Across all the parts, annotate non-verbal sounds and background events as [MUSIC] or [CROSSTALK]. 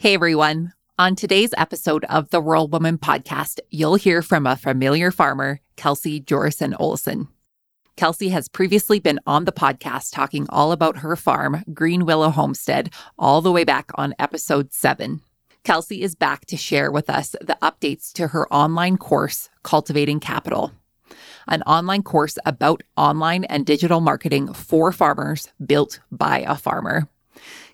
Hey everyone. On today's episode of the Rural Woman podcast, you'll hear from a familiar farmer, Kelsey Jorissen Olesen. Kelsey has previously been on the podcast talking all about her farm, Green Willow Homestead, all the way back on episode seven. Kelsey is back to share with us the updates to her online course, Cultivating Capital, an online course about online and digital marketing for farmers built by a farmer.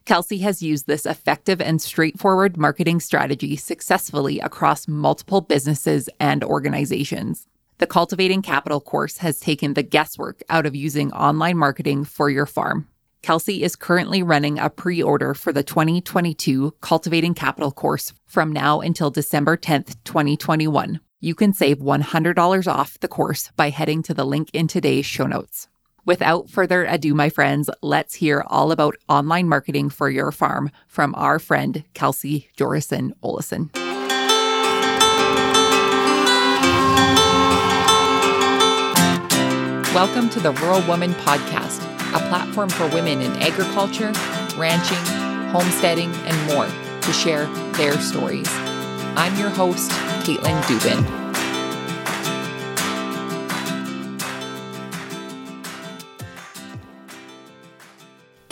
Kelsey has used this effective and straightforward marketing strategy successfully across multiple businesses and organizations. The Cultivating Capital course has taken the guesswork out of using online marketing for your farm. Kelsey is currently running a pre order for the 2022 Cultivating Capital course from now until December 10th, 2021. You can save $100 off the course by heading to the link in today's show notes. Without further ado, my friends, let's hear all about online marketing for your farm from our friend Kelsey Jorissen Olesen. Welcome to the Rural Woman Podcast, a platform for women in agriculture, ranching, homesteading, and more to share their stories. I'm your host, Caitlin Dubin.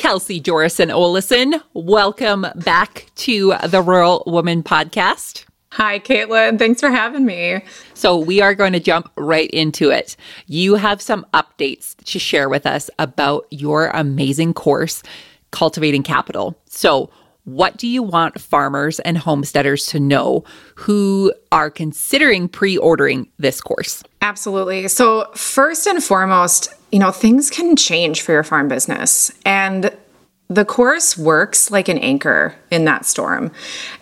Kelsey Jorissen Olesen, welcome back to the Rural Woman Podcast. Hi, Caitlin. Thanks for having me. So, we are going to jump right into it. You have some updates to share with us about your amazing course, Cultivating Capital. So, what do you want farmers and homesteaders to know who are considering pre ordering this course? Absolutely. So, first and foremost, you know, things can change for your farm business. And the course works like an anchor in that storm.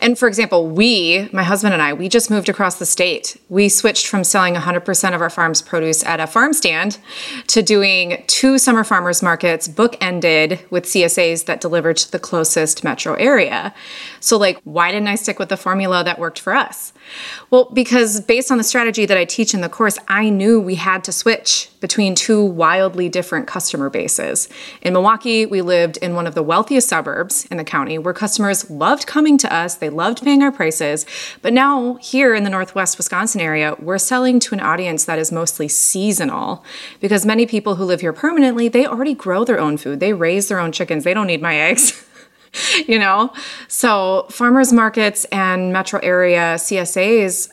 And for example, we, my husband and I, we just moved across the state. We switched from selling 100% of our farm's produce at a farm stand to doing two summer farmers markets bookended with CSAs that delivered to the closest metro area. So, like, why didn't I stick with the formula that worked for us? Well, because based on the strategy that I teach in the course, I knew we had to switch between two wildly different customer bases. In Milwaukee, we lived in one of the wealthiest suburbs in the county where customers loved coming to us, they loved paying our prices. But now, here in the Northwest Wisconsin area, we're selling to an audience that is mostly seasonal because many people who live here permanently, they already grow their own food, they raise their own chickens, they don't need my eggs. [LAUGHS] [LAUGHS] you know? So farmers markets and metro area CSAs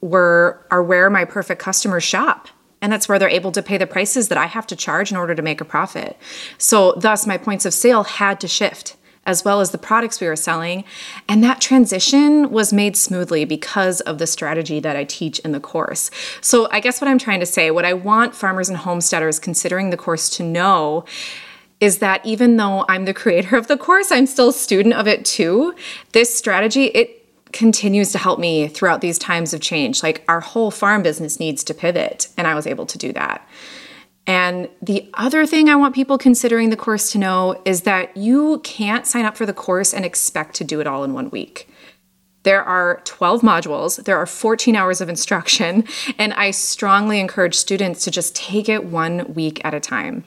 were are where my perfect customers shop. And that's where they're able to pay the prices that I have to charge in order to make a profit. So thus my points of sale had to shift as well as the products we were selling. And that transition was made smoothly because of the strategy that I teach in the course. So, I guess what I'm trying to say, what I want farmers and homesteaders considering the course to know is that even though I'm the creator of the course, I'm still a student of it too. This strategy, it continues to help me throughout these times of change. Like our whole farm business needs to pivot, and I was able to do that. And the other thing I want people considering the course to know is that you can't sign up for the course and expect to do it all in one week. There are 12 modules, there are 14 hours of instruction, and I strongly encourage students to just take it one week at a time.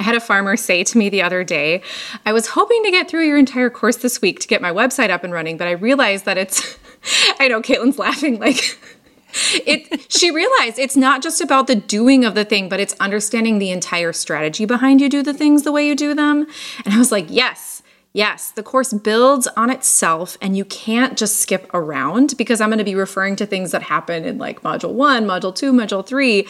I had a farmer say to me the other day, I was hoping to get through your entire course this week to get my website up and running, but I realized that it's, [LAUGHS] I know Caitlin's laughing like, [LAUGHS] it she realized it's not just about the doing of the thing but it's understanding the entire strategy behind you do the things the way you do them. And i was like yes Yes, the course builds on itself and you can't just skip around because I'm going to be referring to things that happen in like module 1, module 2, module 3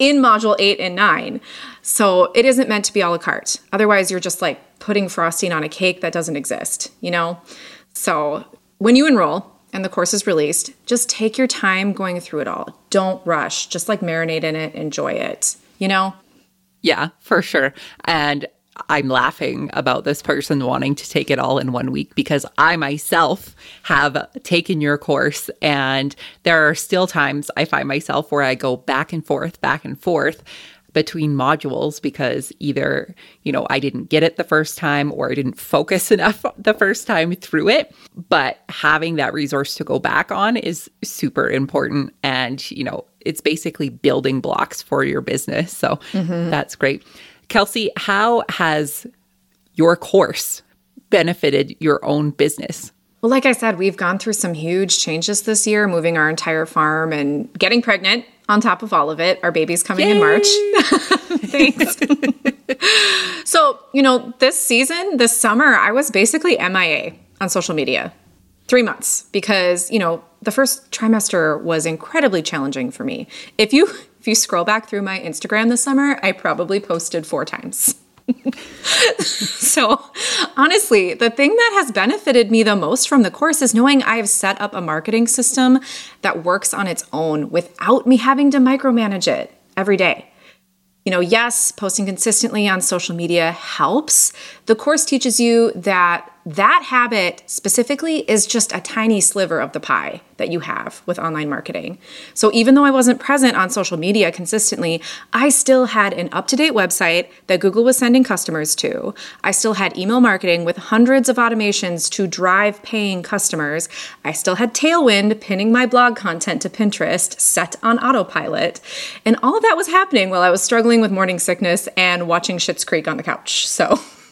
in module 8 and 9. So it isn't meant to be a la carte. Otherwise, you're just like putting frosting on a cake that doesn't exist, you know? So when you enroll and the course is released, just take your time going through it all. Don't rush, just like marinate in it, enjoy it, you know? Yeah, for sure. And I'm laughing about this person wanting to take it all in one week because I myself have taken your course and there are still times I find myself where I go back and forth, back and forth between modules because either, you know, I didn't get it the first time or I didn't focus [LAUGHS] enough the first time through it. But having that resource to go back on is super important. And, you know, it's basically building blocks for your business. So mm-hmm. that's great. Kelsey, how has your course benefited your own business? Well, like I said, we've gone through some huge changes this year, moving our entire farm and getting pregnant on top of all of it. Our baby's coming Yay! in March. [LAUGHS] Thanks. [LAUGHS] so, you know, this season, this summer, I was basically MIA on social media. Three months because, you know, the first trimester was incredibly challenging for me. If you if you scroll back through my Instagram this summer, I probably posted four times. [LAUGHS] so, honestly, the thing that has benefited me the most from the course is knowing I have set up a marketing system that works on its own without me having to micromanage it every day. You know, yes, posting consistently on social media helps. The course teaches you that that habit specifically is just a tiny sliver of the pie that you have with online marketing. So even though I wasn't present on social media consistently, I still had an up to date website that Google was sending customers to. I still had email marketing with hundreds of automations to drive paying customers. I still had Tailwind pinning my blog content to Pinterest set on autopilot. And all of that was happening while I was struggling with morning sickness and watching Schitt's Creek on the couch. So. [LAUGHS]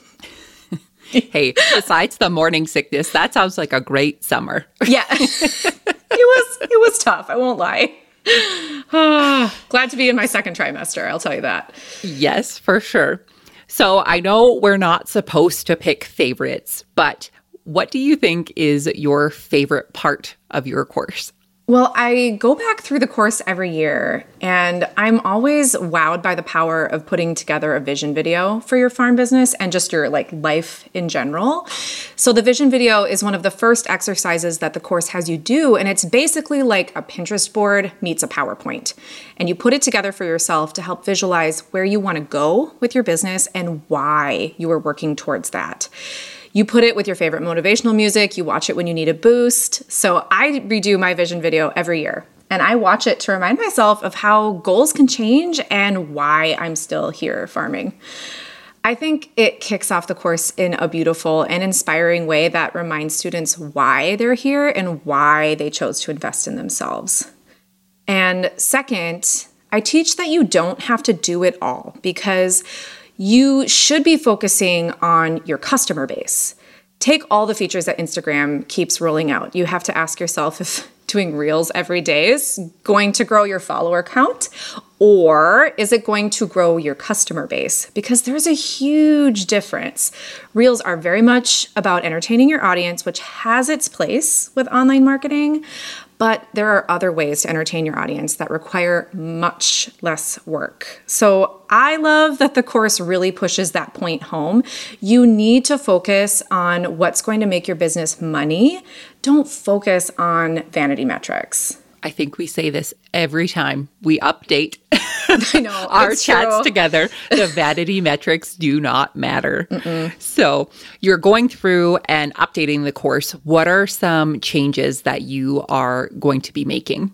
[LAUGHS] hey, besides the morning sickness, that sounds like a great summer. yeah. [LAUGHS] it was it was tough, I won't lie. [SIGHS] Glad to be in my second trimester, I'll tell you that. Yes, for sure. So I know we're not supposed to pick favorites, but what do you think is your favorite part of your course? Well, I go back through the course every year, and I'm always wowed by the power of putting together a vision video for your farm business and just your like life in general. So the vision video is one of the first exercises that the course has you do, and it's basically like a Pinterest board meets a PowerPoint. And you put it together for yourself to help visualize where you want to go with your business and why you are working towards that. You put it with your favorite motivational music, you watch it when you need a boost. So I redo my vision video every year. And I watch it to remind myself of how goals can change and why I'm still here farming. I think it kicks off the course in a beautiful and inspiring way that reminds students why they're here and why they chose to invest in themselves. And second, I teach that you don't have to do it all because you should be focusing on your customer base. Take all the features that Instagram keeps rolling out. You have to ask yourself if [LAUGHS] doing reels every day is going to grow your follower count or is it going to grow your customer base? Because there's a huge difference. Reels are very much about entertaining your audience, which has its place with online marketing, but there are other ways to entertain your audience that require much less work. So I love that the course really pushes that point home. You need to focus on what's going to make your business money. Don't focus on vanity metrics. I think we say this every time we update [LAUGHS] know, our chats true. together. [LAUGHS] The vanity metrics do not matter. Mm-mm. So you're going through and updating the course. What are some changes that you are going to be making?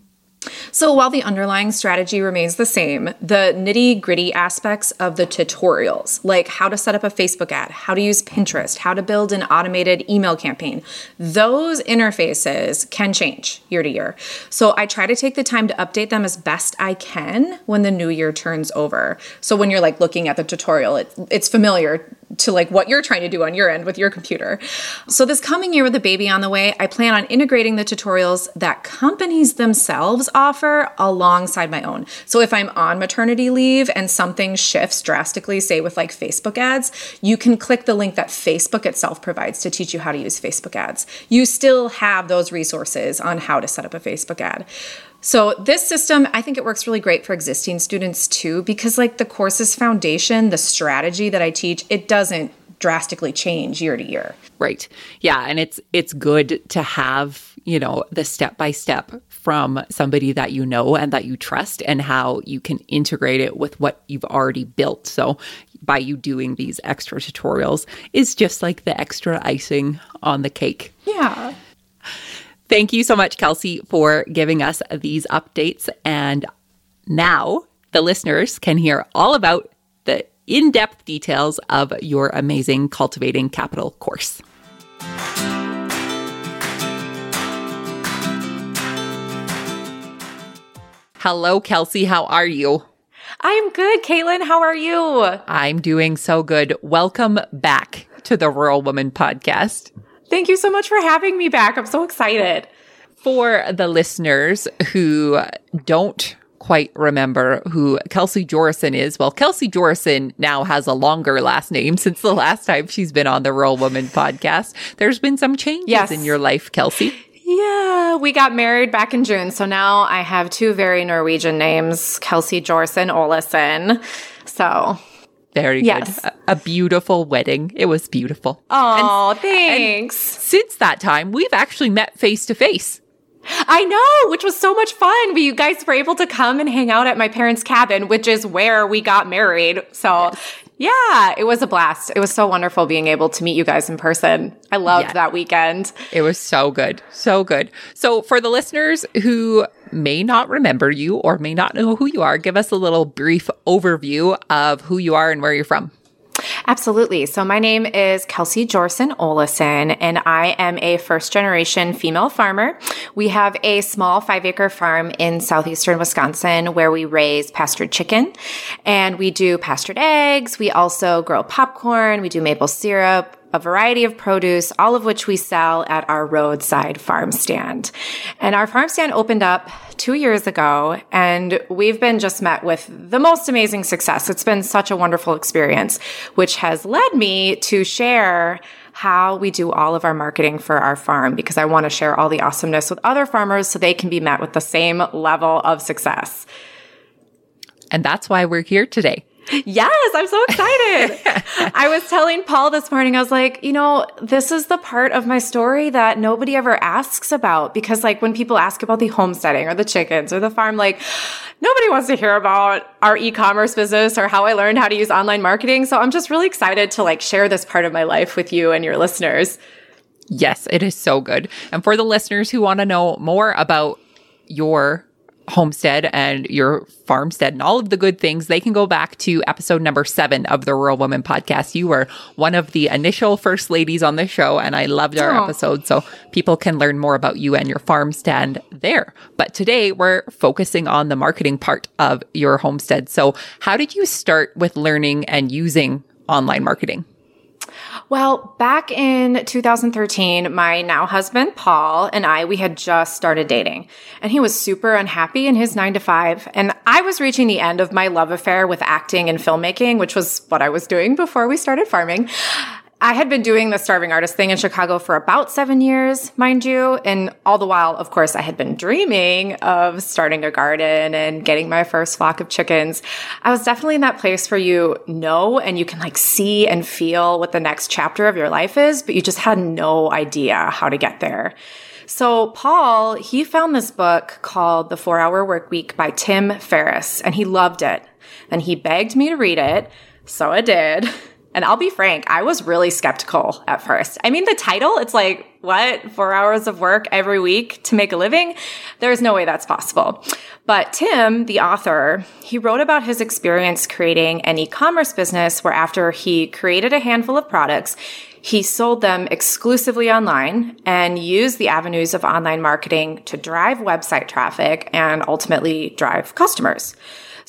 So, while the underlying strategy remains the same, the nitty gritty aspects of the tutorials, like how to set up a Facebook ad, how to use Pinterest, how to build an automated email campaign, those interfaces can change year to year. So, I try to take the time to update them as best I can when the new year turns over. So, when you're like looking at the tutorial, it, it's familiar to like what you're trying to do on your end with your computer. So this coming year with a baby on the way, I plan on integrating the tutorials that companies themselves offer alongside my own. So if I'm on maternity leave and something shifts drastically, say with like Facebook ads, you can click the link that Facebook itself provides to teach you how to use Facebook ads. You still have those resources on how to set up a Facebook ad. So this system, I think it works really great for existing students too, because like the course's foundation, the strategy that I teach, it doesn't drastically change year to year. Right. Yeah. And it's it's good to have, you know, the step by step from somebody that you know and that you trust and how you can integrate it with what you've already built. So by you doing these extra tutorials is just like the extra icing on the cake. Yeah. Thank you so much, Kelsey, for giving us these updates. And now the listeners can hear all about the in depth details of your amazing Cultivating Capital course. Hello, Kelsey. How are you? I'm good, Caitlin. How are you? I'm doing so good. Welcome back to the Rural Woman podcast. Thank you so much for having me back. I'm so excited. For the listeners who don't quite remember who Kelsey Jorissen is. Well, Kelsey Jorissen now has a longer last name [LAUGHS] since the last time she's been on the Rural Woman podcast. There's been some changes yes. in your life, Kelsey. Yeah, we got married back in June. So now I have two very Norwegian names, Kelsey Jorissen Olesen. So very yes. good. A, a, beautiful wedding. It was beautiful. Oh, thanks. since that time, we've actually met face to face. I know, which was so much fun. We, you guys were able to come and hang out at my parents' cabin, which is where we got married. So, yes. Yeah, it was a blast. It was so wonderful being able to meet you guys in person. I loved yes. that weekend. It was so good. So good. So, for the listeners who may not remember you or may not know who you are, give us a little brief overview of who you are and where you're from. Absolutely. So my name is Kelsey Jorissen Olesen, and I am a first generation female farmer. We have a small five acre farm in southeastern Wisconsin where we raise pastured chicken and we do pastured eggs. We also grow popcorn. We do maple syrup a variety of produce, all of which we sell at our roadside farm stand. And our farm stand opened up two years ago, and we've been just met with the most amazing success. It's been such a wonderful experience, which has led me to share how we do all of our marketing for our farm because I want to share all the awesomeness with other farmers so they can be met with the same level of success. And that's why we're here today. Yes, I'm so excited. [LAUGHS] I was telling Paul this morning, I was like, you know, this is the part of my story that nobody ever asks about because, like, when people ask about the homesteading or the chickens or the farm, like, nobody wants to hear about our e-commerce business or how I learned how to use online marketing. So I'm just really excited to like share this part of my life with you and your listeners. Yes, it is so good. And for the listeners who want to know more about your homestead and your farmstead and all of the good things, they can go back to episode number seven of the Rural Woman podcast. You were one of the initial first ladies on the show, and I loved our Aww. episode. So people can learn more about you and your farmstead there. But today we're focusing on the marketing part of your homestead. So, how did you start with learning and using online marketing? Well, back in 2013, my now husband, Paul, and I, we had just started dating. And he was super unhappy in his nine to five. And I was reaching the end of my love affair with acting and filmmaking, which was what I was doing before we started farming. I had been doing the starving artist thing in Chicago for about seven years, mind you. And all the while, of course, I had been dreaming of starting a garden and getting my first flock of chickens. I was definitely in that place where you know and you can like see and feel what the next chapter of your life is, but you just had no idea how to get there. So Paul, he found this book called The Four Hour Work Week by Tim Ferriss and he loved it. And he begged me to read it. So I did. [LAUGHS] And I'll be frank, I was really skeptical at first. I mean, the title, it's like, what? Four hours of work every week to make a living? There's no way that's possible. But Tim, the author, he wrote about his experience creating an e-commerce business where after he created a handful of products, he sold them exclusively online and used the avenues of online marketing to drive website traffic and ultimately drive customers.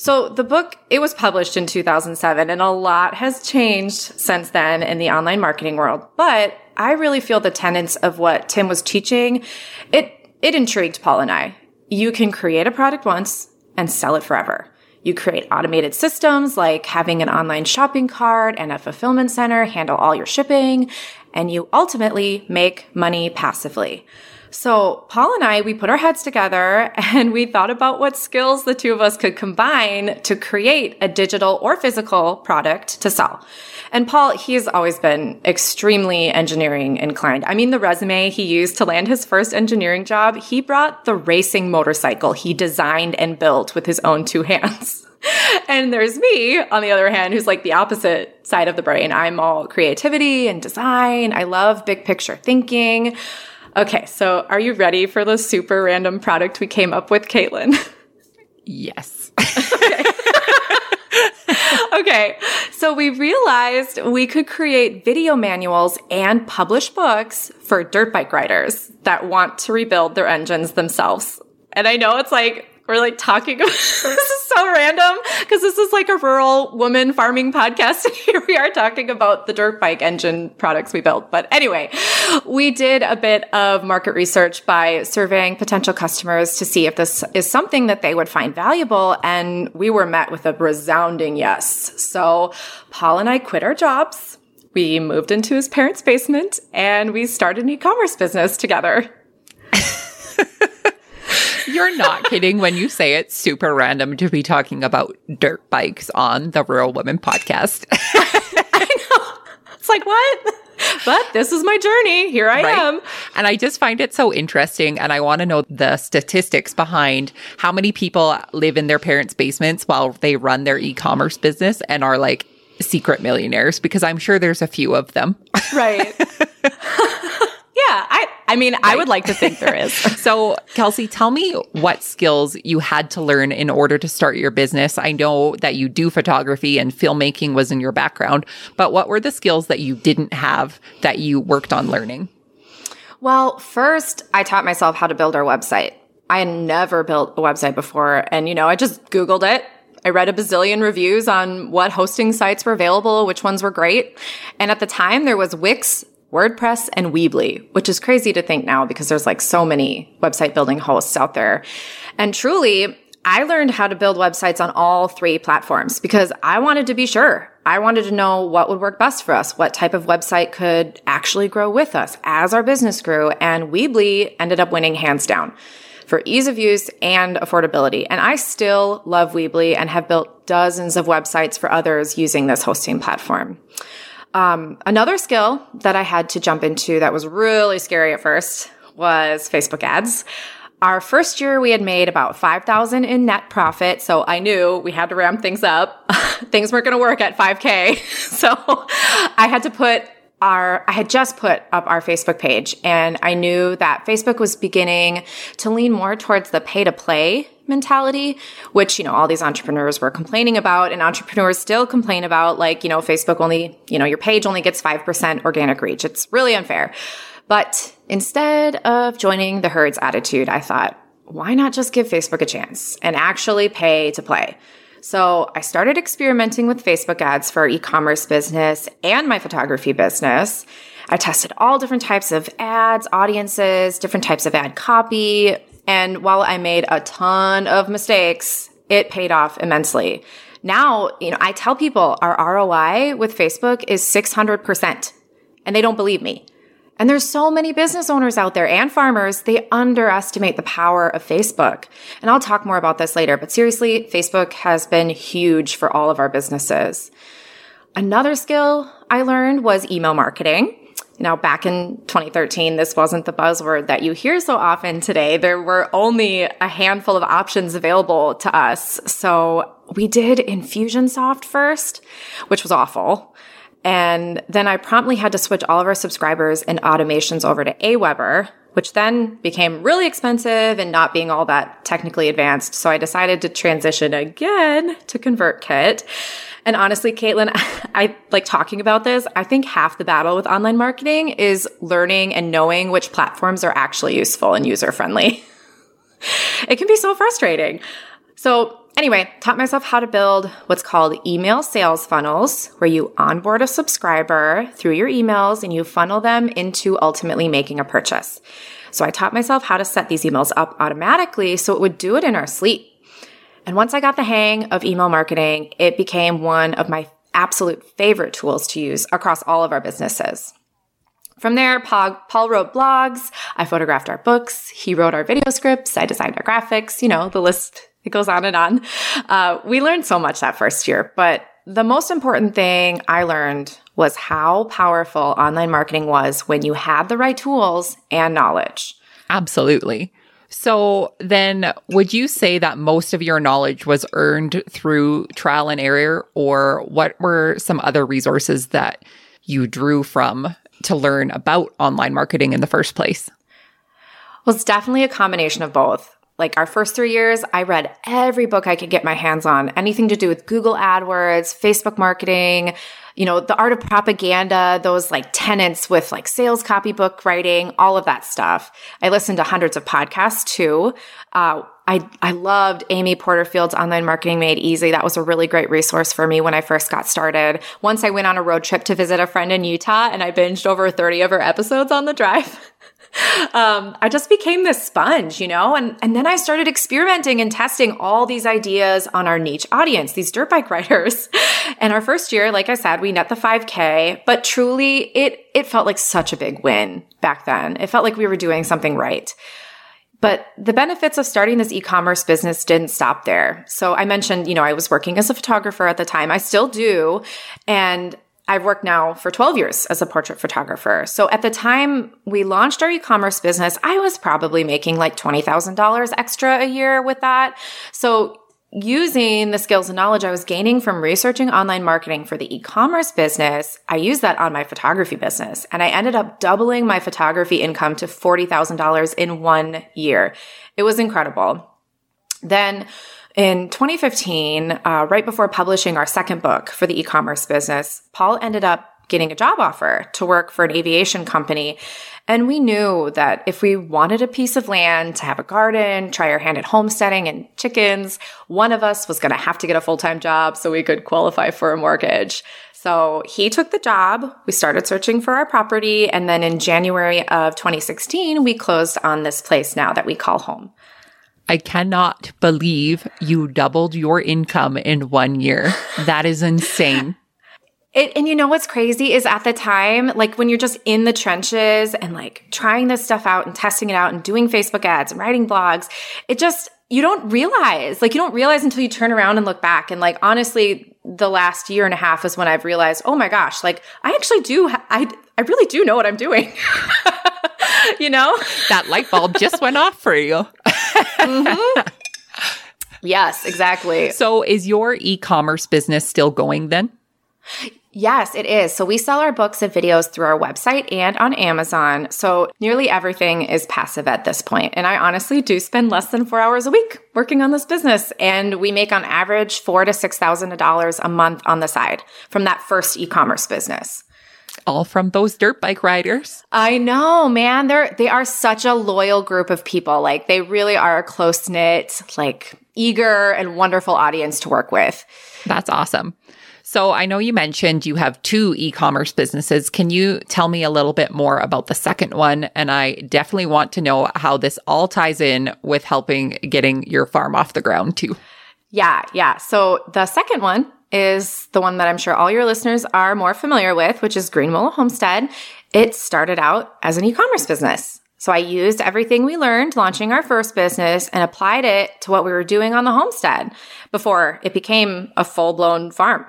So the book, it was published in 2007 and a lot has changed since then in the online marketing world. But I really feel the tenets of what Tim was teaching, it, it intrigued Paul and I. You can create a product once and sell it forever. You create automated systems like having an online shopping cart and a fulfillment center handle all your shipping, and you ultimately make money passively. So Paul and I, we put our heads together [LAUGHS] and we thought about what skills the two of us could combine to create a digital or physical product to sell. And Paul, he's always been extremely engineering inclined. I mean, the resume he used to land his first engineering job, he brought the racing motorcycle he designed and built with his own two [LAUGHS] hands. and there's me, on the other hand, who's like the opposite side of the brain. I'm all creativity and design. I love big picture thinking. Okay, so are you ready for the super random product we came up with, Caitlin? [LAUGHS] Yes. okay. [LAUGHS] okay, so we realized we could create video manuals and publish books for dirt bike riders that want to rebuild their engines themselves. And I know it's like we're like talking about [LAUGHS] this is so random because this is like a rural woman farming podcast. [LAUGHS] And here we are talking about the dirt bike engine products we built. But anyway we did a bit of market research by surveying potential customers to see if this is something that they would find valuable. And we were met with a resounding yes. So paul and i quit our jobs. We moved into his parents basement and we started an e-commerce business together [LAUGHS] You're not kidding when you say it's super random to be talking about dirt bikes on the Rural Women podcast. [LAUGHS] I know. It's like, what? But this is my journey. Here I right? am. And I just find it so interesting. And I want to know the statistics behind how many people live in their parents' basements while they run their e commerce business and are like secret millionaires, because I'm sure there's a few of them. Right. [LAUGHS] [LAUGHS] Yeah, I I mean, right. I would like to think there is. [LAUGHS] so, Kelsey, tell me what skills you had to learn in order to start your business. I know that you do photography and filmmaking was in your background, but what were the skills that you didn't have that you worked on learning? Well, first, I taught myself how to build our website. I had never built a website before, and you know, I just Googled it. I read a bazillion reviews on what hosting sites were available, which ones were great. And at the time, there was Wix, WordPress and Weebly, which is crazy to think now because there's like so many website building hosts out there. And truly, I learned how to build websites on all three platforms because I wanted to be sure. I wanted to know what would work best for us, what type of website could actually grow with us as our business grew. And Weebly ended up winning hands down for ease of use and affordability. And I still love Weebly and have built dozens of websites for others using this hosting platform. Um, another skill that I had to jump into that was really scary at first was Facebook ads. Our first year we had made about 5,000 in net profit. So I knew we had to ramp things up. [LAUGHS] things weren't going to work at 5k. [LAUGHS] so I had to put our, I had just put up our Facebook page and I knew that Facebook was beginning to lean more towards the pay to play mentality, which, you know, all these entrepreneurs were complaining about and entrepreneurs still complain about like, you know, Facebook only, you know, your page only gets 5% organic reach. It's really unfair. But instead of joining the herd's attitude, I thought, why not just give Facebook a chance and actually pay to play? So I started experimenting with Facebook ads for our e-commerce business and my photography business. I tested all different types of ads, audiences, different types of ad copy. And while I made a ton of mistakes, it paid off immensely. Now, you know, I tell people our ROI with Facebook is 600% and they don't believe me. And there's so many business owners out there and farmers, they underestimate the power of Facebook. And I'll talk more about this later, but seriously, Facebook has been huge for all of our businesses. Another skill I learned was email marketing. Now, back in 2013, this wasn't the buzzword that you hear so often today. There were only a handful of options available to us. So we did Infusionsoft first, which was awful. And then I promptly had to switch all of our subscribers and automations over to Aweber, which then became really expensive and not being all that technically advanced. So I decided to transition again to ConvertKit. And honestly, Caitlin, [LAUGHS] I like talking about this. I think half the battle with online marketing is learning and knowing which platforms are actually useful and user friendly. [LAUGHS] it can be so frustrating. So anyway, taught myself how to build what's called email sales funnels, where you onboard a subscriber through your emails and you funnel them into ultimately making a purchase. So I taught myself how to set these emails up automatically so it would do it in our sleep. And once I got the hang of email marketing, it became one of my absolute favorite tools to use across all of our businesses. From there, Paul wrote blogs, I photographed our books, he wrote our video scripts, I designed our graphics, you know, the list it goes on and on. Uh, we learned so much that first year, but the most important thing I learned was how powerful online marketing was when you had the right tools and knowledge. Absolutely. So then would you say that most of your knowledge was earned through trial and error or what were some other resources that you drew from to learn about online marketing in the first place? Well, it's definitely a combination of both. Like our first three years, I read every book I could get my hands on, anything to do with Google AdWords, Facebook marketing, you know, the art of propaganda, those like tenants with like sales copybook writing, all of that stuff. I listened to hundreds of podcasts too. Uh, I, I loved Amy Porterfield's Online Marketing Made Easy. That was a really great resource for me when I first got started. Once I went on a road trip to visit a friend in Utah and I binged over 30 of her episodes on the drive. [LAUGHS] [LAUGHS] um, I just became this sponge, you know, and, and then I started experimenting and testing all these ideas on our niche audience, these dirt bike [LAUGHS] riders. And our first year, like I said, we net the 5K, but truly it, it felt like such a big win back then. It felt like we were doing something right. But the benefits of starting this e-commerce business didn't stop there. So I mentioned, you know, I was working as a photographer at the time. I still do. And I've worked now for 12 years as a portrait photographer. So at the time we launched our e-commerce business, I was probably making like $20,000 extra a year with that. So using the skills and knowledge I was gaining from researching online marketing for the e-commerce business, I used that on my photography business and I ended up doubling my photography income to $40,000 in one year. It was incredible. Then in 2015, uh, right before publishing our second book for the e-commerce business, Paul ended up getting a job offer to work for an aviation company. And we knew that if we wanted a piece of land to have a garden, try our hand at homesteading and chickens, one of us was going to have to get a full-time job so we could qualify for a mortgage. So he took the job. We started searching for our property. And then in January of 2016, we closed on this place now that we call home. I cannot believe you doubled your income in one year. That is insane. It, and you know what's crazy is at the time, like when you're just in the trenches and like trying this stuff out and testing it out and doing Facebook ads and writing blogs, it just, you don't realize, like you don't realize until you turn around and look back. And like, honestly, the last year and a half is when I've realized, oh my gosh, like I actually do, ha- I, I really do know what I'm doing. [LAUGHS] you know? That light bulb just went off for you. mm-hmm. Yes, exactly. So is your e-commerce business still going then? Yes, it is. So we sell our books and videos through our website and on Amazon. So nearly everything is passive at this point. And I honestly do spend less than four hours a week working on this business. And we make on average four to six thousand dollars a month on the side from that first e-commerce business all from those dirt bike riders. I know, man. They're they are such a loyal group of people. Like they really are a close knit, like eager and wonderful audience to work with. That's awesome. So I know you mentioned you have two e-commerce businesses. Can you tell me a little bit more about the second one? And I definitely want to know how this all ties in with helping getting your farm off the ground too. Yeah, yeah. So the second one is the one that I'm sure all your listeners are more familiar with, which is Green Willow Homestead. It started out as an e-commerce business. So I used everything we learned launching our first business and applied it to what we were doing on the homestead before it became a full blown farm.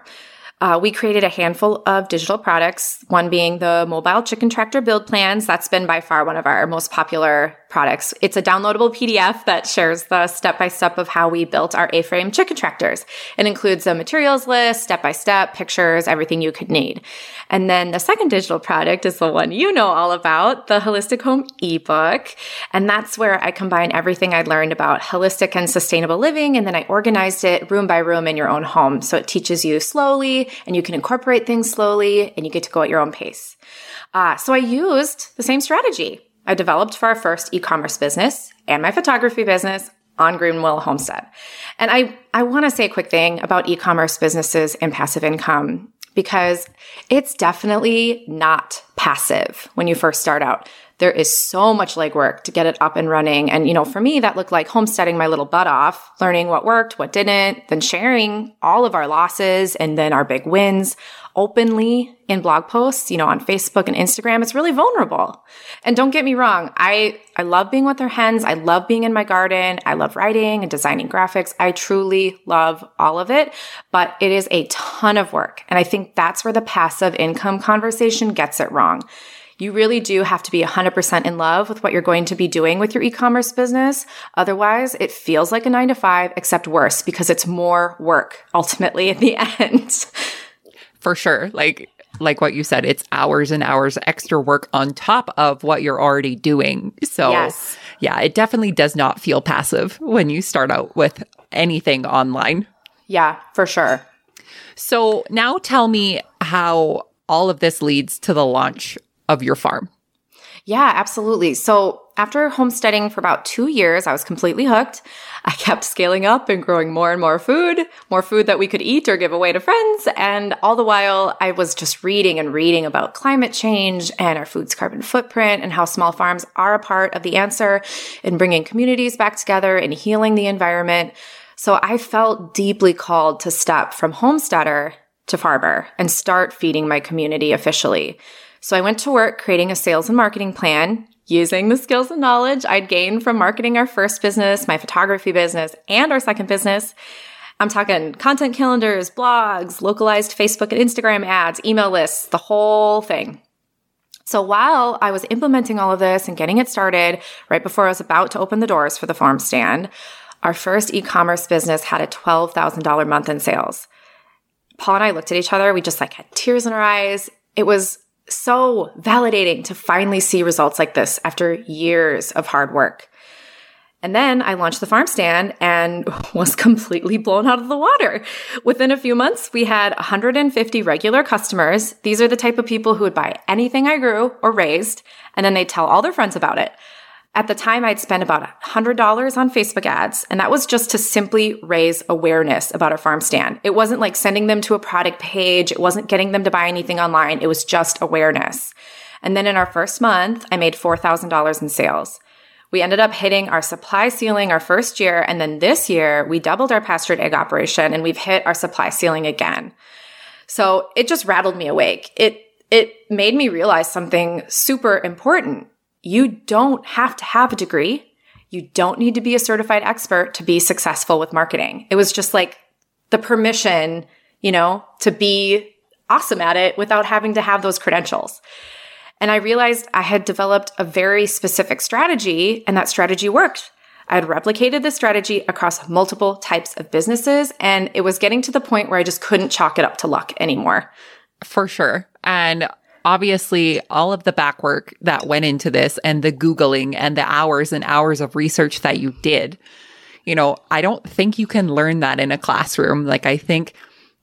Uh, we created a handful of digital products, one being the mobile chicken tractor build plans. That's been by far one of our most popular products. It's a downloadable PDF that shares the step by step of how we built our A frame chicken tractors. It includes a materials list, step by step, pictures, everything you could need. And then the second digital product is the one you know all about, the Holistic Home ebook. And that's where I combine everything I learned about holistic and sustainable living. And then I organized it room by room in your own home. So it teaches you slowly and you can incorporate things slowly and you get to go at your own pace. Uh, so I used the same strategy. I developed for our first e-commerce business and my photography business on Green Willow Homestead. And I, I want to say a quick thing about e-commerce businesses and passive income because it's definitely not passive when you first start out. There is so much legwork to get it up and running. And, you know, for me, that looked like homesteading my little butt off, learning what worked, what didn't, then sharing all of our losses and then our big wins openly in blog posts, you know, on Facebook and Instagram. It's really vulnerable. And don't get me wrong. I, I love being with our hens. I love being in my garden. I love writing and designing graphics. I truly love all of it, but it is a ton of work. And I think that's where the passive income conversation gets it wrong. You really do have to be 100% in love with what you're going to be doing with your e-commerce business. Otherwise, it feels like a nine to five, except worse because it's more work ultimately at the [LAUGHS] end. For sure. Like, like what you said, it's hours and hours extra work on top of what you're already doing. So, yes. yeah, it definitely does not feel passive when you start out with anything online. Yeah, for sure. So, now tell me how all of this leads to the launch of your farm. Yeah, absolutely. So after homesteading for about two years, I was completely hooked. I kept scaling up and growing more and more food, more food that we could eat or give away to friends. And all the while, I was just reading and reading about climate change and our food's carbon footprint and how small farms are a part of the answer in bringing communities back together and healing the environment. So I felt deeply called to step from homesteader to farmer and start feeding my community officially. So I went to work creating a sales and marketing plan using the skills and knowledge I'd gained from marketing our first business, my photography business, and our second business. I'm talking content calendars, blogs, localized Facebook and Instagram ads, email lists, the whole thing. So while I was implementing all of this and getting it started, right before I was about to open the doors for the farm stand, our first e-commerce business had a $12,000 month in sales. Paul and I looked at each other. We just like had tears in our eyes. It was so validating to finally see results like this after years of hard work. And then I launched the farm stand and [LAUGHS] was completely blown out of the water. Within a few months, we had 150 regular customers. These are the type of people who would buy anything I grew or raised, and then they'd tell all their friends about it. At the time, I'd spent about $100 on Facebook ads, and that was just to simply raise awareness about our farm stand. It wasn't like sending them to a product page. It wasn't getting them to buy anything online. It was just awareness. And then in our first month, I made $4,000 in sales. We ended up hitting our supply ceiling our first year. And then this year, we doubled our pastured egg operation and we've hit our supply ceiling again. So it just rattled me awake. It, it made me realize something super important you don't have to have a degree. You don't need to be a certified expert to be successful with marketing. It was just like the permission, you know, to be awesome at it without having to have those credentials. And I realized I had developed a very specific strategy and that strategy worked. I had replicated this strategy across multiple types of businesses and it was getting to the point where I just couldn't chalk it up to luck anymore. For sure. And obviously all of the back work that went into this and the Googling and the hours and hours of research that you did, you know, I don't think you can learn that in a classroom. Like, I think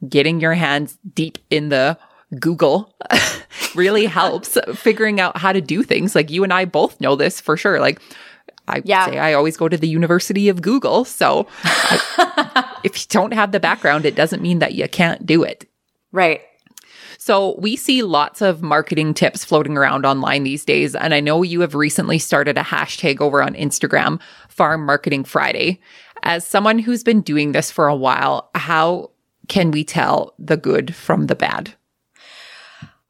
getting your hands deep in the Google [LAUGHS] really [LAUGHS] helps figuring out how to do things. Like, you and I both know this for sure. Like, I yeah. say I always go to the University of Google. So I, [LAUGHS] if you don't have the background, it doesn't mean that you can't do it. Right. So we see lots of marketing tips floating around online these days. And I know you have recently started a hashtag over on Instagram, Farm Marketing Friday. As someone who's been doing this for a while, how can we tell the good from the bad?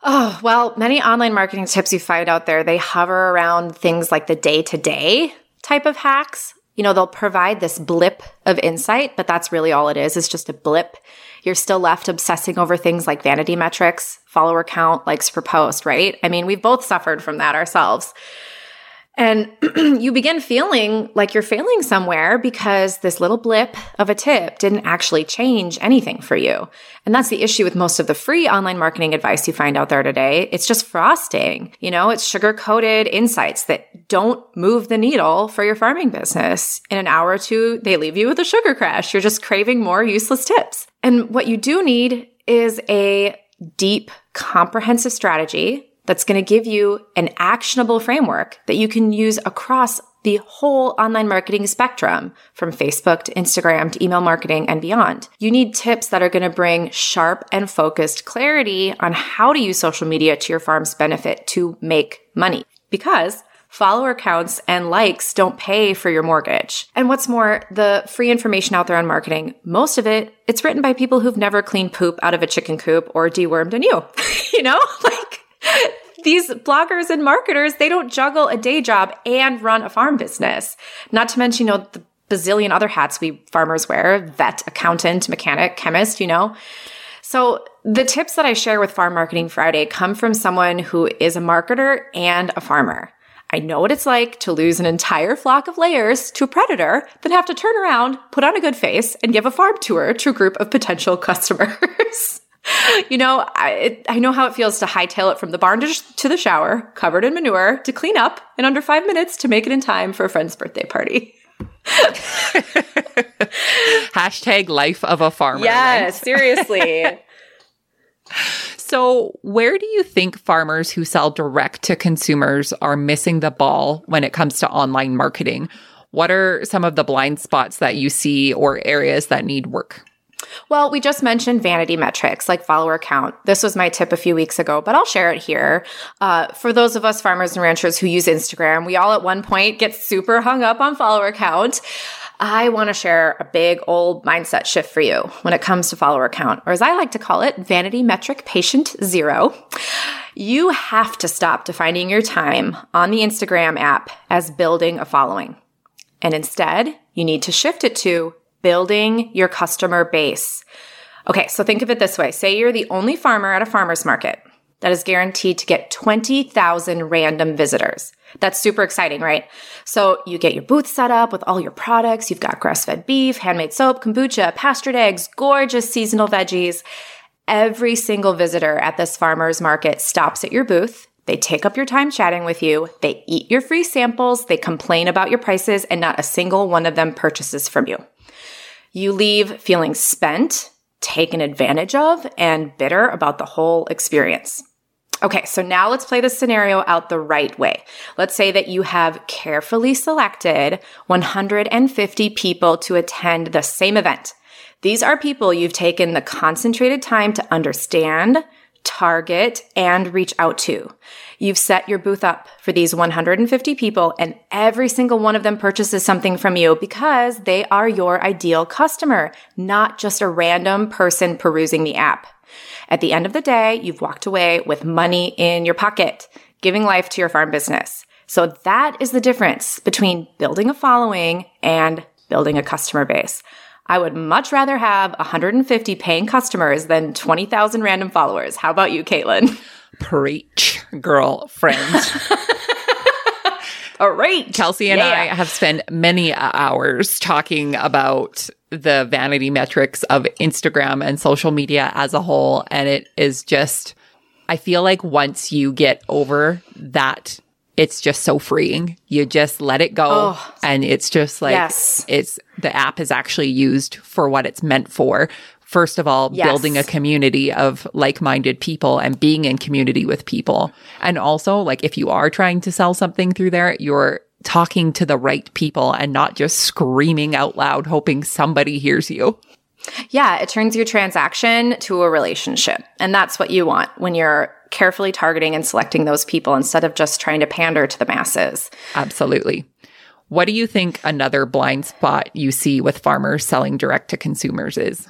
Oh, well, many online marketing tips you find out there, they hover around things like the day to day type of hacks. You know, they'll provide this blip of insight, but that's really all it is. It's just a blip you're still left obsessing over things like vanity metrics, follower count, likes per post, right? I mean, we've both suffered from that ourselves. And [CLEARS THROAT] you begin feeling like you're failing somewhere because this little blip of a tip didn't actually change anything for you. And that's the issue with most of the free online marketing advice you find out there today. It's just frosting. You know, it's sugar coated insights that don't move the needle for your farming business. In an hour or two, they leave you with a sugar crash. You're just craving more useless tips. And what you do need is a deep, comprehensive strategy that's going to give you an actionable framework that you can use across the whole online marketing spectrum from Facebook to Instagram to email marketing and beyond. You need tips that are going to bring sharp and focused clarity on how to use social media to your farm's benefit to make money. Because follower counts and likes don't pay for your mortgage. And what's more, the free information out there on marketing, most of it, it's written by people who've never cleaned poop out of a chicken coop or dewormed a new. [LAUGHS] you know, [LAUGHS] like these bloggers and marketers, they don't juggle a day job and run a farm business. Not to mention, you know, the bazillion other hats we farmers wear, vet, accountant, mechanic, chemist, you know. So the tips that I share with Farm Marketing Friday come from someone who is a marketer and a farmer. I know what it's like to lose an entire flock of layers to a predator, then have to turn around, put on a good face, and give a farm tour to a group of potential [LAUGHS] customers you know, I, I know how it feels to hightail it from the barn to, to the shower, covered in manure, to clean up in under five minutes to make it in time for a friend's birthday party. [LAUGHS] Hashtag life of a farmer. Yeah, right? seriously. [LAUGHS] So, where do you think farmers who sell direct to consumers are missing the ball when it comes to online marketing? What are some of the blind spots that you see or areas that need work? Well, we just mentioned vanity metrics like follower count. This was my tip a few weeks ago, but I'll share it here. Uh, for those of us farmers and ranchers who use Instagram, we all at one point get super hung up on follower count. I want to share a big old mindset shift for you when it comes to follower count, or as I like to call it, vanity metric patient zero. You have to stop defining your time on the Instagram app as building a following. And instead, you need to shift it to building your customer base. Okay, so think of it this way. Say you're the only farmer at a farmer's market that is guaranteed to get 20,000 random visitors. That's super exciting, right? So you get your booth set up with all your products. You've got grass fed beef, handmade soap, kombucha, pastured eggs, gorgeous seasonal veggies. Every single visitor at this farmer's market stops at your booth. They take up your time chatting with you. They eat your free samples. They complain about your prices and not a single one of them purchases from you. You leave feeling spent, taken advantage of, and bitter about the whole experience. Okay, so now let's play the scenario out the right way. Let's say that you have carefully selected 150 people to attend the same event. These are people you've taken the concentrated time to understand, target, and reach out to. You've set your booth up for these 150 people and every single one of them purchases something from you because they are your ideal customer, not just a random person perusing the app. At the end of the day, you've walked away with money in your pocket, giving life to your farm business. So that is the difference between building a following and building a customer base. I would much rather have 150 paying customers than 20,000 random followers. How about you, Caitlin? Preach, girlfriend. [LAUGHS] All right. Kelsey and yeah. I have spent many hours talking about the vanity metrics of Instagram and social media as a whole. And it is just, I feel like once you get over that it's just so freeing. You just let it go. Oh, and it's just like, yes. it's the app is actually used for what it's meant for. First of all, yes. building a community of like minded people and being in community with people. And also, like, if you are trying to sell something through there, you're talking to the right people and not just screaming out loud, hoping somebody hears you. Yeah, it turns your transaction to a relationship. And that's what you want when you're carefully targeting and selecting those people instead of just trying to pander to the masses. Absolutely. What do you think another blind spot you see with farmers selling direct to consumers is?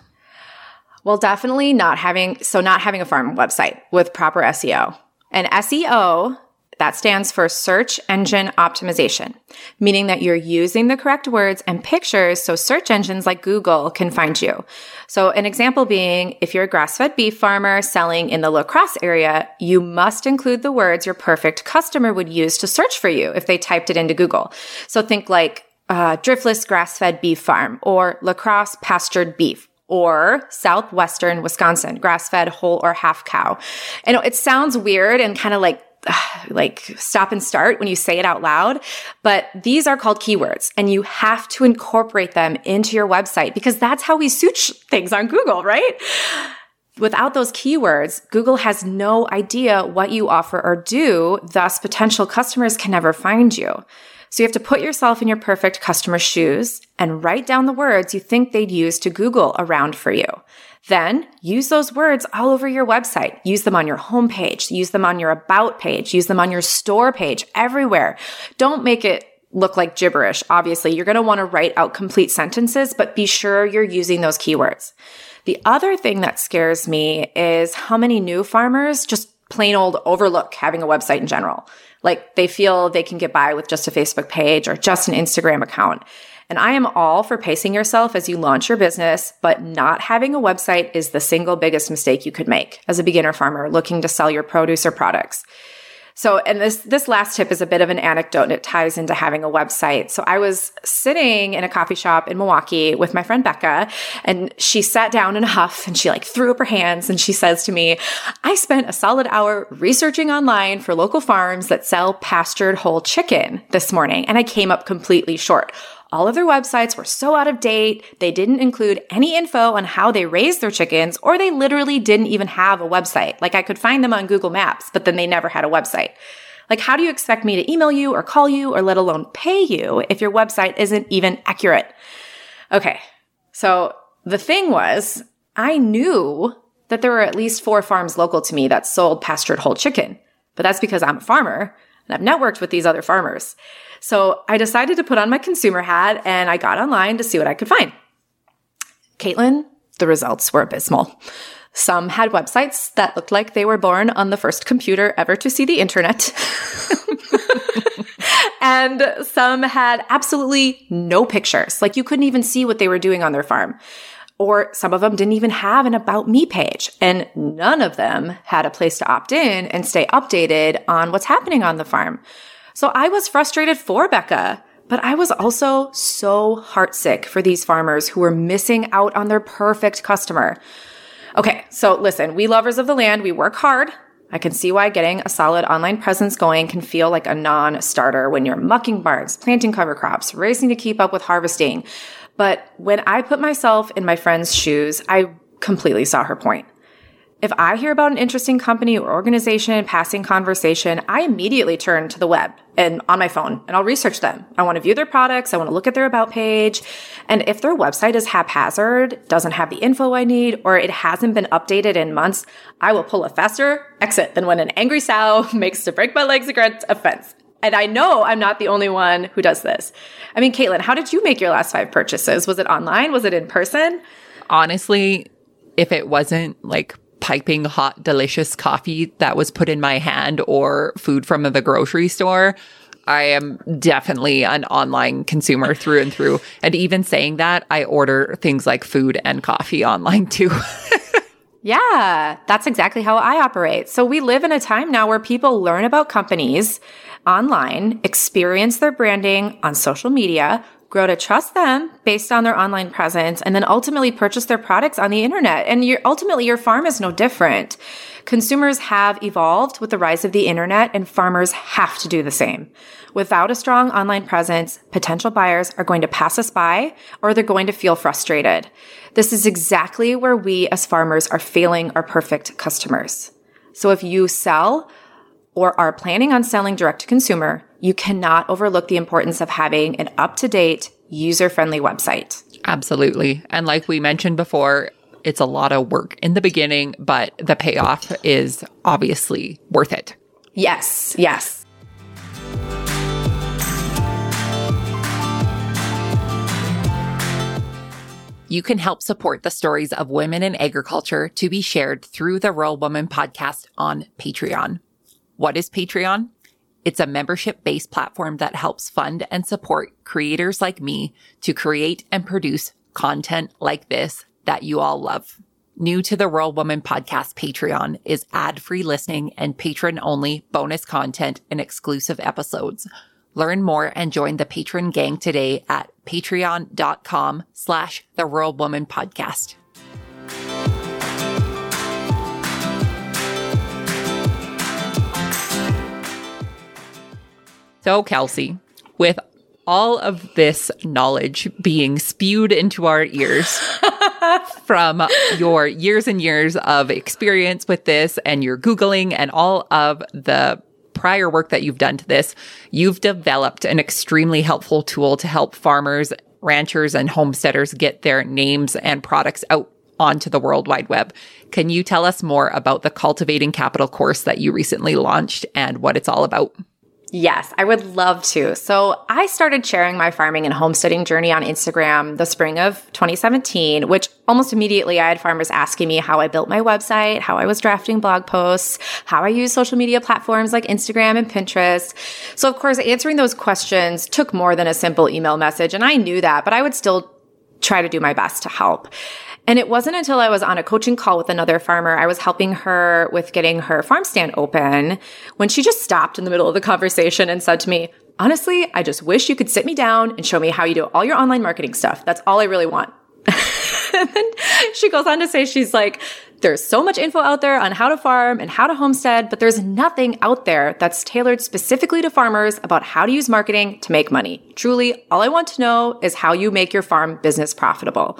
Well, definitely not having, so not having a farm website with proper SEO. And SEO that stands for search engine optimization, meaning that you're using the correct words and pictures so search engines like Google can find you. So an example being, if you're a grass-fed beef farmer selling in the La Crosse area, you must include the words your perfect customer would use to search for you if they typed it into Google. So think like uh, driftless grass-fed beef farm or La Crosse pastured beef or southwestern Wisconsin, grass fed whole or half cow. I know it sounds weird and kind of like [SIGHS] like stop and start when you say it out loud. But these are called keywords and you have to incorporate them into your website because that's how we search things on Google, right? Without those keywords, Google has no idea what you offer or do. Thus, potential customers can never find you. So you have to put yourself in your perfect customer's shoes and write down the words you think they'd use to Google around for you. Then use those words all over your website. Use them on your homepage. Use them on your about page. Use them on your store page, everywhere. Don't make it look like gibberish. Obviously, you're going to want to write out complete sentences, but be sure you're using those keywords. The other thing that scares me is how many new farmers just plain old overlook having a website in general. Like they feel they can get by with just a Facebook page or just an Instagram account. And I am all for pacing yourself as you launch your business, but not having a website is the single biggest mistake you could make as a beginner farmer looking to sell your produce or products. So, and this, this last tip is a bit of an anecdote and it ties into having a website. So I was sitting in a coffee shop in Milwaukee with my friend Becca and she sat down in a [LAUGHS] huff and she like threw up her hands and she says to me, I spent a solid hour researching online for local farms that sell pastured whole chicken this morning and I came up completely short All of their websites were so out of date. They didn't include any info on how they raised their chickens, or they literally didn't even have a website. Like I could find them on Google Maps, but then they never had a website. Like, how do you expect me to email you or call you or let alone pay you if your website isn't even accurate? Okay. So the thing was, I knew that there were at least four farms local to me that sold pastured whole chicken, but that's because I'm a farmer and I've networked with these other farmers. So I decided to put on my consumer hat and I got online to see what I could find. Caitlin, the results were abysmal. Some had websites that looked like they were born on the first computer ever to see the internet. [LAUGHS] and some had absolutely no pictures. Like you couldn't even see what they were doing on their farm. Or some of them didn't even have an about me page. And none of them had a place to opt in and stay updated on what's happening on the farm. So I was frustrated for Becca, but I was also so heartsick for these farmers who were missing out on their perfect customer. Okay, so listen, we lovers of the land, we work hard. I can see why getting a solid online presence going can feel like a non starter when you're mucking barns, planting cover crops, racing to keep up with harvesting. But when I put myself in my friend's shoes, I completely saw her point. If I hear about an interesting company or organization passing conversation, I immediately turn to the web and on my phone and I'll research them. I want to view their products. I want to look at their about page. And if their website is haphazard, doesn't have the info I need, or it hasn't been updated in months, I will pull a faster exit than when an angry sow [LAUGHS] makes to break my legs against a fence. And I know I'm not the only one who does this. I mean, Caitlin, how did you make your last five purchases? Was it online? Was it in person? Honestly, if it wasn't like piping hot, delicious coffee that was put in my hand or food from the grocery store, I am definitely an online consumer through and through. And even saying that, I order things like food and coffee online too. [LAUGHS] yeah, that's exactly how I operate. So we live in a time now where people learn about companies online, experience their branding on social media, grow to trust them based on their online presence, and then ultimately purchase their products on the internet. And ultimately, your farm is no different. Consumers have evolved with the rise of the internet, and farmers have to do the same. Without a strong online presence, potential buyers are going to pass us by or they're going to feel frustrated. This is exactly where we as farmers are failing our perfect customers. So if you sell or are planning on selling direct to consumer, you cannot overlook the importance of having an up to date, user friendly website. Absolutely. And like we mentioned before, it's a lot of work in the beginning, but the payoff is obviously worth it. Yes, yes. You can help support the stories of women in agriculture to be shared through the Rural Woman podcast on Patreon. What is Patreon? It's a membership based platform that helps fund and support creators like me to create and produce content like this that you all love. New to the Rural Woman podcast Patreon is ad free listening and patron only bonus content and exclusive episodes. Learn more and join the patron gang today at patreon.com slash the Rural Woman podcast. So, Kelsey, with all of this knowledge being spewed into our ears [LAUGHS] from your years and years of experience with this and your Googling and all of the prior work that you've done to this, you've developed an extremely helpful tool to help farmers, ranchers, and homesteaders get their names and products out onto the World Wide Web. Can you tell us more about the Cultivating Capital course that you recently launched and what it's all about? Yes, I would love to. So I started sharing my farming and homesteading journey on Instagram the spring of 2017, which almost immediately I had farmers asking me how I built my website, how I was drafting blog posts, how I use social media platforms like Instagram and Pinterest. So of course, answering those questions took more than a simple email message. And I knew that, but I would still try to do my best to help. And it wasn't until I was on a coaching call with another farmer, I was helping her with getting her farm stand open, when she just stopped in the middle of the conversation and said to me, Honestly, I just wish you could sit me down and show me how you do all your online marketing stuff. That's all I really want. [LAUGHS] and then she goes on to say, she's like, There's so much info out there on how to farm and how to homestead, but there's nothing out there that's tailored specifically to farmers about how to use marketing to make money. Truly, all I want to know is how you make your farm business profitable.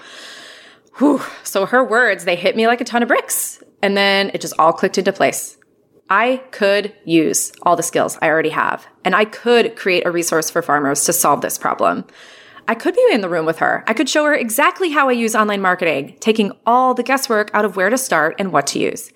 Whew. So her words, they hit me like a ton of bricks. And then it just all clicked into place. I could use all the skills I already have, and I could create a resource for farmers to solve this problem. I could be in the room with her. I could show her exactly how I use online marketing, taking all the guesswork out of where to start and what to use.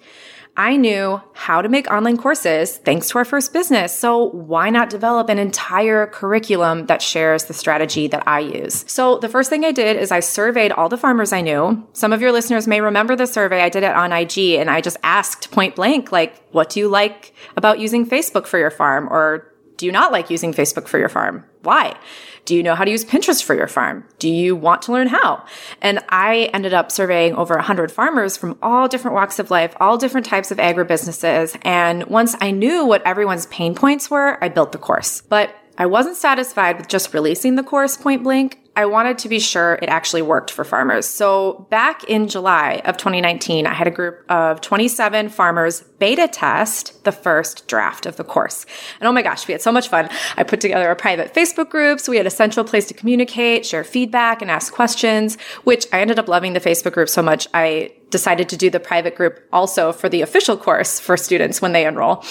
I knew how to make online courses thanks to our first business. So why not develop an entire curriculum that shares the strategy that I use? So the first thing I did is I surveyed all the farmers I knew. Some of your listeners may remember the survey. I did it on IG and I just asked point blank, like, what do you like about using Facebook for your farm? Or do you not like using Facebook for your farm? Why? Do you know how to use Pinterest for your farm? Do you want to learn how? And I ended up surveying over 100 farmers from all different walks of life, all different types of agribusinesses. And once I knew what everyone's pain points were, I built the course. But I wasn't satisfied with just releasing the course point blank. I wanted to be sure it actually worked for farmers. So back in July of 2019, I had a group of 27 farmers beta test the first draft of the course. And oh my gosh, we had so much fun. I put together a private Facebook group. So we had a central place to communicate, share feedback, and ask questions, which I ended up loving the Facebook group so much. I decided to do the private group also for the official course for students when they enroll.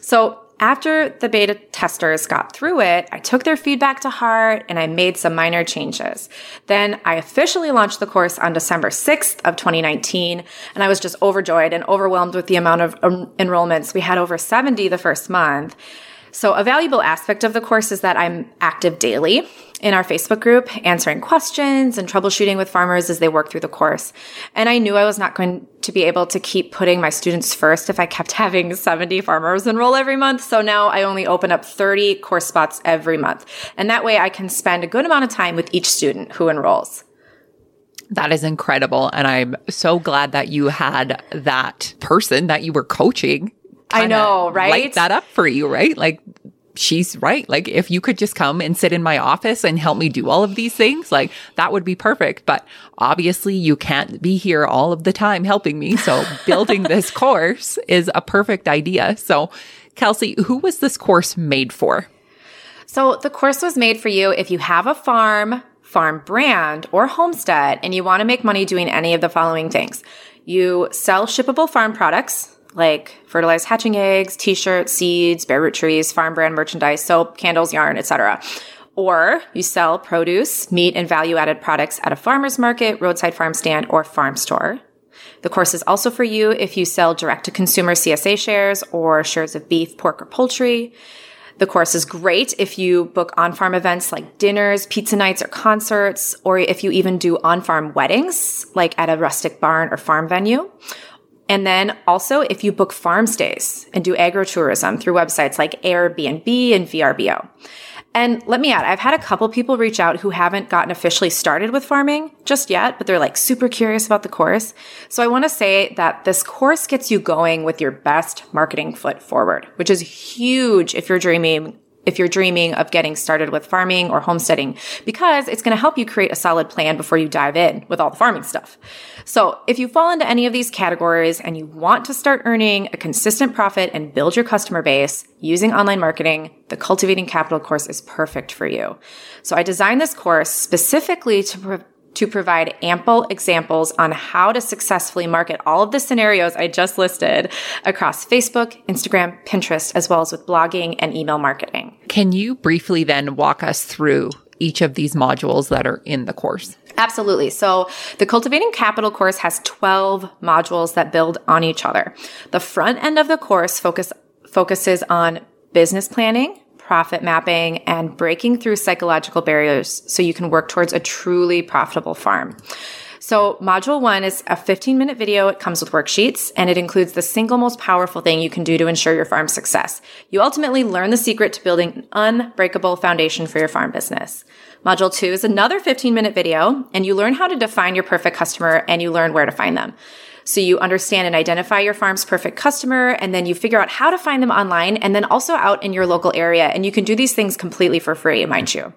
So after the beta testers got through it, I took their feedback to heart and I made some minor changes. Then I officially launched the course on December 6th of 2019 and I was just overjoyed and overwhelmed with the amount of um, enrollments. We had over 70 the first month. So a valuable aspect of the course is that I'm active daily in our Facebook group, answering questions and troubleshooting with farmers as they work through the course. And I knew I was not going to be able to keep putting my students first if I kept [LAUGHS] having 70 farmers enroll every month. So now I only open up 30 course spots every month. And that way I can spend a good amount of time with each student who enrolls. That is incredible. And I'm so glad that you had that person that you were coaching I know, right? Light that up for you, right? Like she's right. Like if you could just come and sit in my office and help me do all of these things, like that would be perfect. But obviously you can't be here all of the time helping me. So [LAUGHS] building this course is a perfect idea. So Kelsey, who was this course made for? So the course was made for you if you have a farm, farm brand, or homestead, and you want to make money doing any of the following things. You sell shippable farm products, like fertilized hatching eggs, t-shirts, seeds, bare root trees, farm brand merchandise, soap, candles, yarn, etc. Or you sell produce, meat, and value added products at a farmer's market, roadside farm stand, or farm store. The course is also for you if you sell direct to consumer CSA shares or shares of beef, pork, or poultry. The course is great if you book on farm events like dinners, pizza nights, or concerts, or if you even do on farm weddings, like at a rustic barn or farm venue. And then also if you book farm stays and do agritourism through websites like Airbnb and VRBO. And let me add, I've had a couple people reach out who haven't gotten officially started with farming just yet, but they're like super curious about the course. So I want to say that this course gets you going with your best marketing foot forward, which is huge if you're dreaming if you're dreaming of getting started with farming or homesteading, because it's going to help you create a solid plan before you dive in with all the farming stuff. So if you fall into any of these categories and you want to start earning a consistent profit and build your customer base using online marketing, the Cultivating Capital course is perfect for you. So I designed this course specifically to to provide ample examples on how to successfully market all of the scenarios I just listed across Facebook, Instagram, Pinterest, as well as with blogging and email marketing. Can you briefly then walk us through each of these modules that are in the course? Absolutely. So the Cultivating Capital course has 12 modules that build on each other. The front end of the course focus, focuses on business planning, profit mapping, and breaking through psychological barriers so you can work towards a truly profitable farm. So module one is a 15 minute video. It comes with worksheets and it includes the single most powerful thing you can do to ensure your farm's success. You ultimately learn the secret to building an unbreakable foundation for your farm business. Module two is another 15 minute video and you learn how to define your perfect customer and you learn where to find them. So you understand and identify your farm's perfect customer, and then you figure out how to find them online and then also out in your local area. And you can do these things completely for free, mm-hmm. mind you.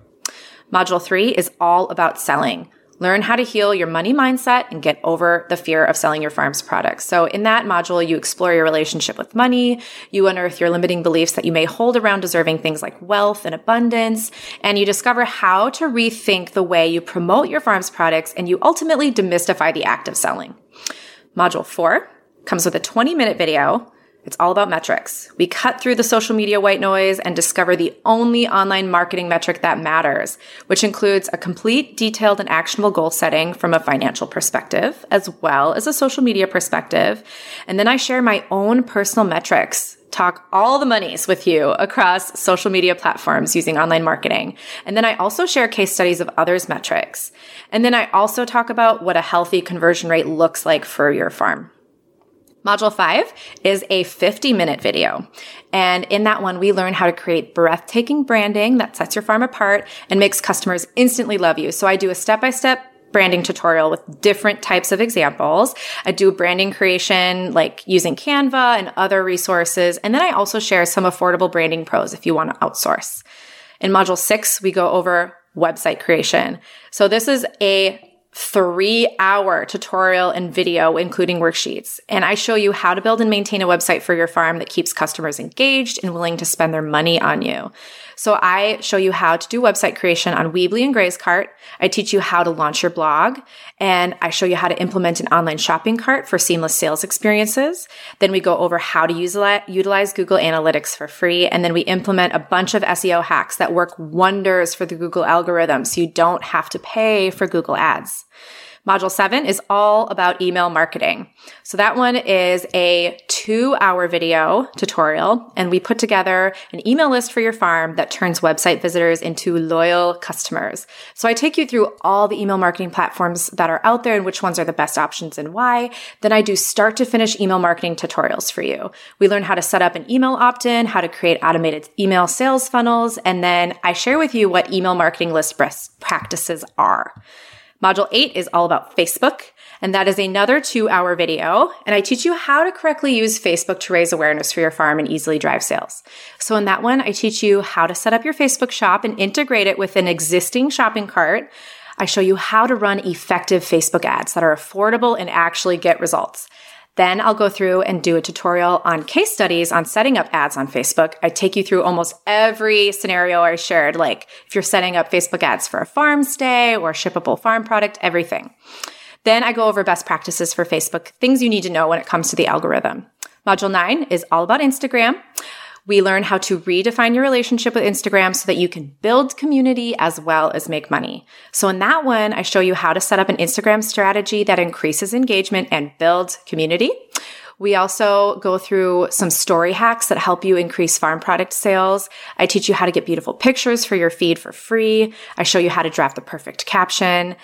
Module three is all about selling. Learn how to heal your money mindset and get over the fear of selling your farm's products. So in that module, you explore your relationship with money, you unearth your limiting beliefs that you may hold around deserving things like wealth and abundance, and you discover how to rethink the way you promote your farm's products and you ultimately demystify the act of selling. Module four comes with a 20 minute video it's all about metrics. We cut through the social media white noise and discover the only online marketing metric that matters, which includes a complete, detailed, and actionable goal setting from a financial perspective, as well as a social media perspective. And then I share my own personal metrics, talk all the monies with you across social media platforms using online marketing. And then I also share case studies of others' metrics. And then I also talk about what a healthy conversion rate looks like for your farm. Module five is a 50 minute video. And in that one, we learn how to create breathtaking branding that sets your farm apart and makes customers instantly love you. So I do a step by step branding tutorial with different types of examples. I do branding creation like using Canva and other resources. And then I also share some affordable branding pros if you want to outsource. In module six, we go over website creation. So this is a three hour tutorial and video, including worksheets. And I show you how to build and maintain a website for your farm that keeps customers engaged and willing to spend their money on you. So I show you how to do website creation on Weebly and GrazeCart. I teach you how to launch your blog and I show you how to implement an online shopping cart for seamless sales experiences. Then we go over how to use, utilize Google Analytics for free. And then we implement a bunch of SEO hacks that work wonders for the Google algorithm. So you don't have to pay for Google ads. Module seven is all about email marketing. So that one is a two hour video tutorial and we put together an email list for your farm that turns website visitors into loyal customers. So I take you through all the email marketing platforms that are out there and which ones are the best options and why. Then I do start to finish email marketing tutorials for you. We learn how to set up an email opt-in, how to create automated email sales funnels, and then I share with you what email marketing list best practices are. Module eight is all about Facebook. And that is another two hour video. And I teach you how to correctly use Facebook to raise awareness for your farm and easily drive sales. So in that one, I teach you how to set up your Facebook shop and integrate it with an existing shopping cart. I show you how to run effective Facebook ads that are affordable and actually get results. Then I'll go through and do a tutorial on case studies on setting up ads on Facebook. I take you through almost every scenario I shared, like if you're setting up Facebook ads for a farm stay or shippable farm product, everything. Then I go over best practices for Facebook, things you need to know when it comes to the algorithm. Module nine is all about Instagram. We learn how to redefine your relationship with Instagram so that you can build community as well as make money. So in that one, I show you how to set up an Instagram strategy that increases engagement and builds community. We also go through some story hacks that help you increase farm product sales. I teach you how to get beautiful pictures for your feed for free. I show you how to draft the perfect caption.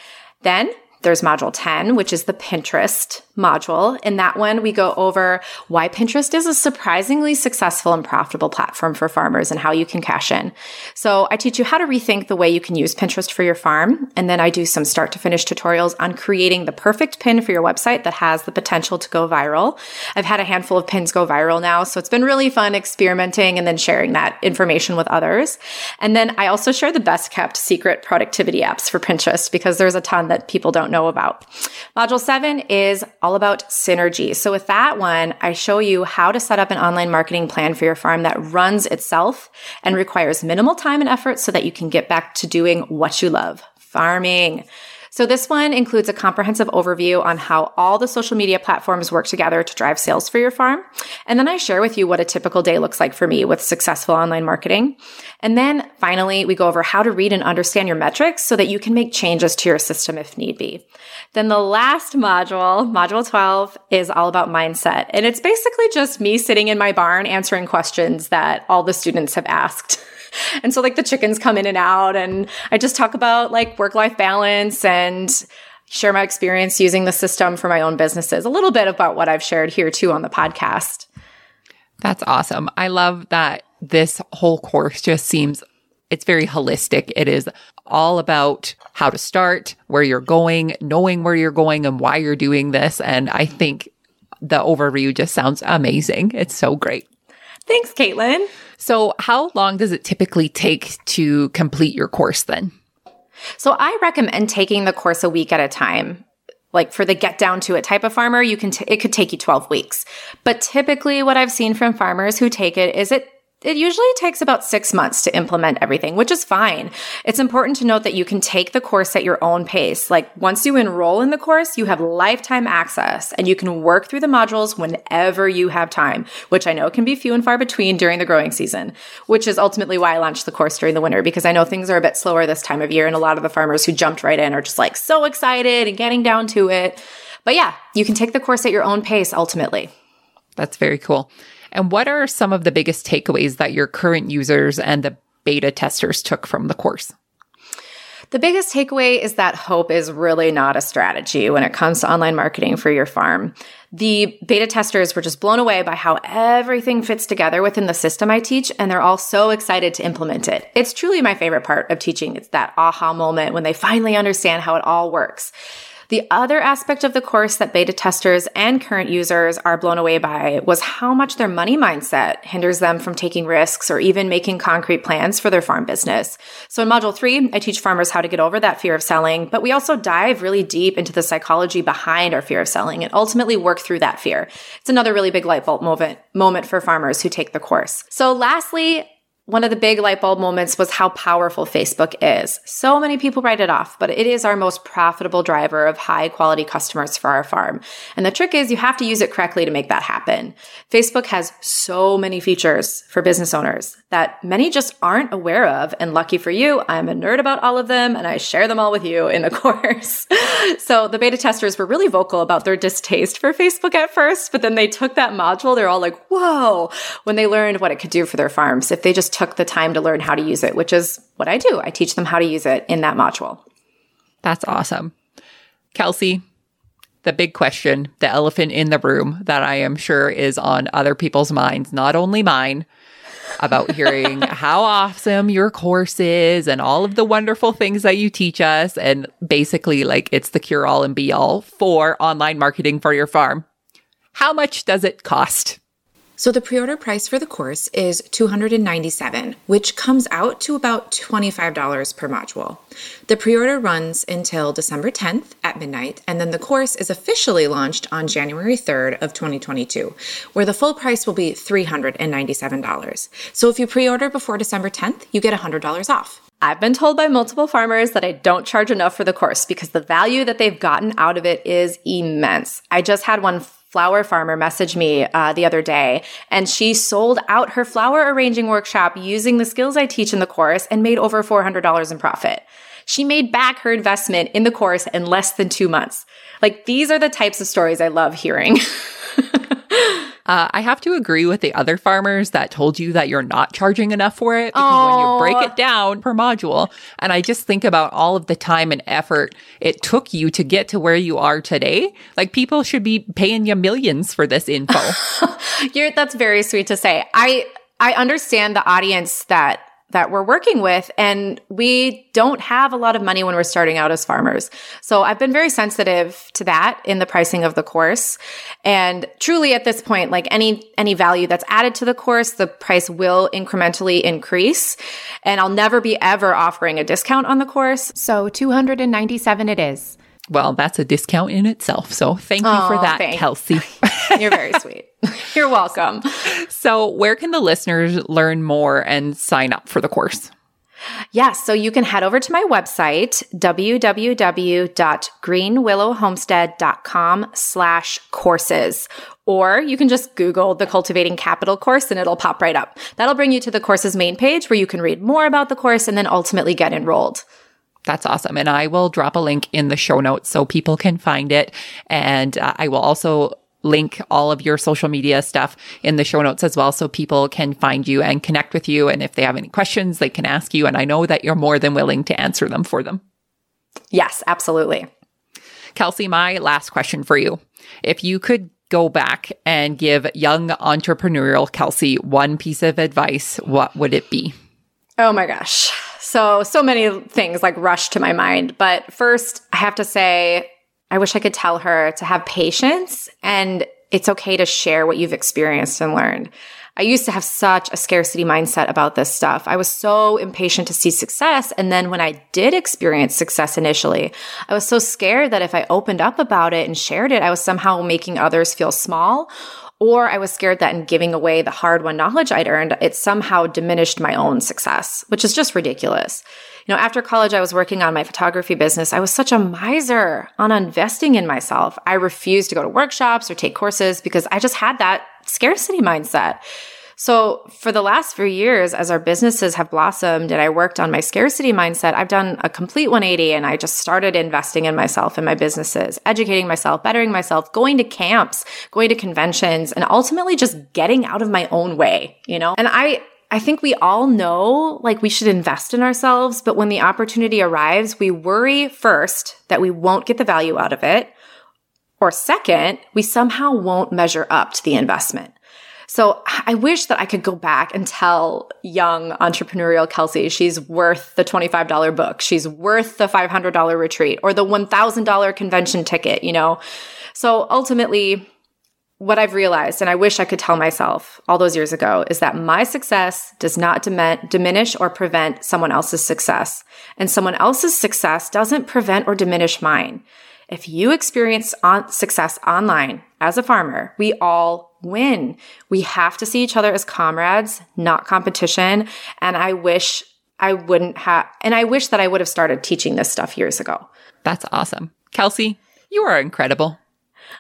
Then there's module 10, which is the Pinterest module. In that one, we go over why Pinterest is a surprisingly successful and profitable platform for farmers and how you can cash in. So I teach you how to rethink the way you can use Pinterest for your farm. And then I do some start to finish tutorials on creating the perfect pin for your website that has the potential to go viral. I've had a handful of pins go viral now. So it's been really fun experimenting and then sharing that information with others. And then I also share the best kept secret productivity apps for Pinterest because there's a ton that people don't know about. Module seven is all about synergy. So with that one, I show you how to set up an online marketing plan for your farm that runs itself and requires minimal time and effort so that you can get back to doing what you love, farming. So this one includes a comprehensive overview on how all the social media platforms work together to drive sales for your farm. And then I share with you what a typical day looks like for me with successful online marketing. And then finally, we go over how to read and understand your metrics so that you can make changes to your system if need be. Then the last module, module 12, is all about mindset. And it's basically just me sitting in my barn answering questions that all the students have asked. [LAUGHS] [LAUGHS] And so like the chickens come in and out and I just talk about like work life balance and share my experience using the system for my own businesses. A little bit about what I've shared here too on the podcast. That's awesome. I love that this whole course just seems it's very holistic. It is all about how to start, where you're going, knowing where you're going and why you're doing this. And I think the overview just sounds amazing. It's so great. Thanks, Caitlin. So, how long does it typically take to complete your course then? So I recommend taking the course a week at a time. Like for the get down to it type of farmer, you can, t- it could take you 12 weeks. But typically what I've seen from farmers who take it is it it usually takes about six months to implement everything, which is fine. It's important to note that you can take the course at your own pace. Like once you enroll in the course, you have lifetime access and you can work through the modules whenever you have time, which I know can be few and far between during the growing season, which is ultimately why I launched the course during the winter because I know things are a bit slower this time of year and a lot of the farmers who jumped right in are just like so excited and getting down to it. But yeah, you can take the course at your own pace ultimately. That's very cool. And what are some of the biggest takeaways that your current users and the beta testers took from the course? The biggest takeaway is that hope is really not a strategy when it comes to online marketing for your farm. The beta testers were just blown away by how everything fits together within the system I teach, and they're all so excited to implement it. It's truly my favorite part of teaching. It's that aha moment when they finally understand how it all works. The other aspect of the course that beta testers and current users are blown away by was how much their money mindset hinders them from taking risks or even making concrete plans for their farm business. So in module three, I teach farmers how to get over that fear of selling, but we also dive really deep into the psychology behind our fear of selling and ultimately work through that fear. It's another really big light bulb moment, moment for farmers who take the course. So lastly, one of the big light bulb moments was how powerful Facebook is. So many people write it off, but it is our most profitable driver of high quality customers for our farm. And the trick is you have to use it correctly to make that happen. Facebook has so many features for business owners that many just aren't aware of. And lucky for you, I'm a nerd about all of them and I share them all with you in the [LAUGHS] course. so the beta testers were really vocal about their distaste for Facebook at first, but then they took that module. They're all like, whoa, when they learned what it could do for their farms. If they just took the time to learn how to use it, which is what I do. I teach them how to use it in that module. That's awesome. Kelsey, the big question, the elephant in the room that I am sure is on other people's minds, not only mine, about [LAUGHS] hearing how awesome your course is and all of the wonderful things that you teach us. And basically, like it's the cure all and be all for online marketing for your farm. How much does it cost? So the pre-order price for the course is 297, which comes out to about $25 per module. The pre-order runs until December 10th at midnight, and then the course is officially launched on January 3rd of 2022, where the full price will be $397. So if you pre-order before December 10th, you get $100 off. I've been told by multiple farmers that I don't charge enough for the course because the value that they've gotten out of it is immense. I just had one flower farmer messaged me uh, the other day and she sold out her flower arranging workshop using the skills I teach in the course and made over $400 in profit. She made back her investment in the course in less than two months. Like these are the types of stories I love hearing. [LAUGHS] Uh, I have to agree with the other farmers that told you that you're not charging enough for it because oh. when you break it down per module, and I just think about all of the time and effort it took you to get to where you are today, like people should be paying you millions for this info. [LAUGHS] you're, that's very sweet to say. I, I understand the audience that that we're working with. And we don't have a lot of money when we're starting out as farmers. So I've been very sensitive to that in the pricing of the course. And truly at this point, like any, any value that's added to the course, the price will incrementally increase. And I'll never be ever offering a discount on the course. So 297 it is. Well, that's a discount in itself. So thank you oh, for that, thanks. Kelsey. [LAUGHS] You're very sweet. [LAUGHS] You're welcome. So, where can the listeners learn more and sign up for the course? Yes, so you can head over to my website, www.greenwillowhomestead.com slash courses. Or you can just Google the Cultivating Capital course and it'll pop right up. That'll bring you to the course's main page where you can read more about the course and then ultimately get enrolled. That's awesome. And I will drop a link in the show notes so people can find it. And uh, I will also link all of your social media stuff in the show notes as well so people can find you and connect with you. And if they have any questions, they can ask you. And I know that you're more than willing to answer them for them. Yes, absolutely. Kelsey, my last question for you. If you could go back and give young entrepreneurial Kelsey one piece of advice, what would it be? Oh my gosh. So, so many things like rush to my mind. But first, I have to say, I wish I could tell her to have patience and it's okay to share what you've experienced and learned. I used to have such a scarcity mindset about this stuff. I was so impatient to see success. And then when I did experience success initially, I was so scared that if I opened up about it and shared it, I was somehow making others feel small or I was scared that in giving away the hard won knowledge I'd earned, it somehow diminished my own success, which is just ridiculous. You know, after college, I was working on my photography business. I was such a miser on investing in myself. I refused to go to workshops or take courses because I just had that scarcity mindset. So for the last few years, as our businesses have blossomed and I worked on my scarcity mindset, I've done a complete 180 and I just started investing in myself and my businesses, educating myself, bettering myself, going to camps, going to conventions, and ultimately just getting out of my own way, you know? And I, I think we all know like we should invest in ourselves, but when the opportunity arrives, we worry first that we won't get the value out of it. Or second, we somehow won't measure up to the investment. So I wish that I could go back and tell young entrepreneurial Kelsey she's worth the $25 book. She's worth the $500 retreat or the $1,000 convention ticket, you know? So ultimately, what I've realized, and I wish I could tell myself all those years ago, is that my success does not dim- diminish or prevent someone else's success. And someone else's success doesn't prevent or diminish mine. If you experience on- success online as a farmer, we all win. We have to see each other as comrades, not competition. And I wish I wouldn't have, and I wish that I would have started teaching this stuff years ago. That's awesome. Kelsey, you are incredible.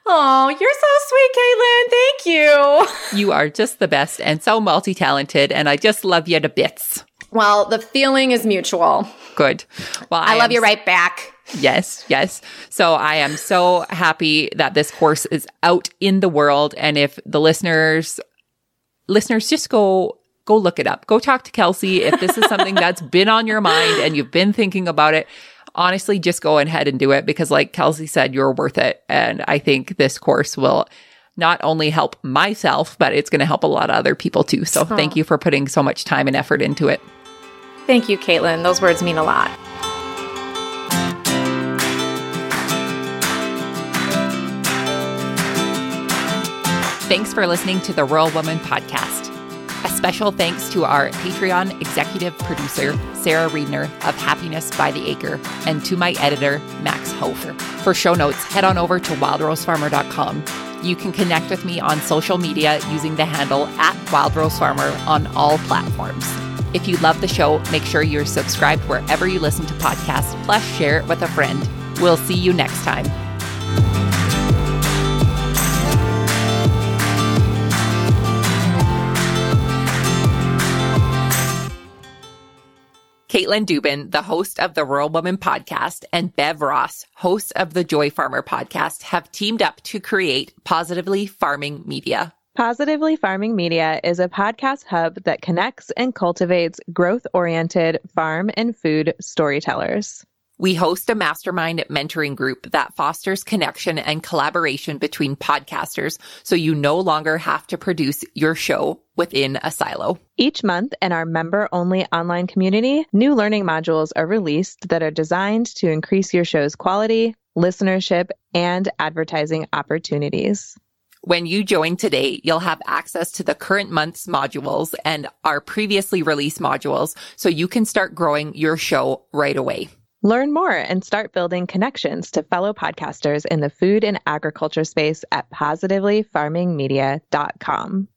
Oh, you're so sweet, Caitlin. Thank you. [LAUGHS] You are just the best and so multi talented, and I just love you to bits. Well, the feeling is mutual. Good. Well, I, I love you right back. Yes, yes. So I am so happy that this course is out in the world. And if the listeners, listeners, just go, go look it up. Go talk to Kelsey. If this is something [LAUGHS] that's been on your mind and you've been thinking about it, honestly, just go ahead and do it because like Kelsey said, you're worth it. And I think this course will not only help myself, but it's going to help a lot of other people too. So oh. thank you for putting so much time and effort into it. Thank you, Caitlin. Those words mean a lot. Thanks for listening to the Rural Woman Podcast. A special thanks to our Patreon executive producer, Sarah Reedner of Happiness by the Acre, and to my editor, Max Hofer. For show notes, head on over to wildrosefarmer.com. You can connect with me on social media using the handle at wildrosefarmer on all platforms. If you love the show, make sure you're subscribed wherever you listen to podcasts, plus share it with a friend. We'll see you next time. Caitlin Dubin, the host of the Rural Woman podcast, and Bev Ross, host of the Joy Farmer podcast, have teamed up to create Positively Farming Media. Positively Farming Media is a podcast hub that connects and cultivates growth oriented farm and food storytellers. We host a mastermind mentoring group that fosters connection and collaboration between podcasters so you no longer have to produce your show within a silo. Each month in our member only online community, new learning modules are released that are designed to increase your show's quality, listenership, and advertising opportunities. When you join today, you'll have access to the current month's modules and our previously released modules so you can start growing your show right away. Learn more and start building connections to fellow podcasters in the food and agriculture space at positivelyfarmingmedia.com.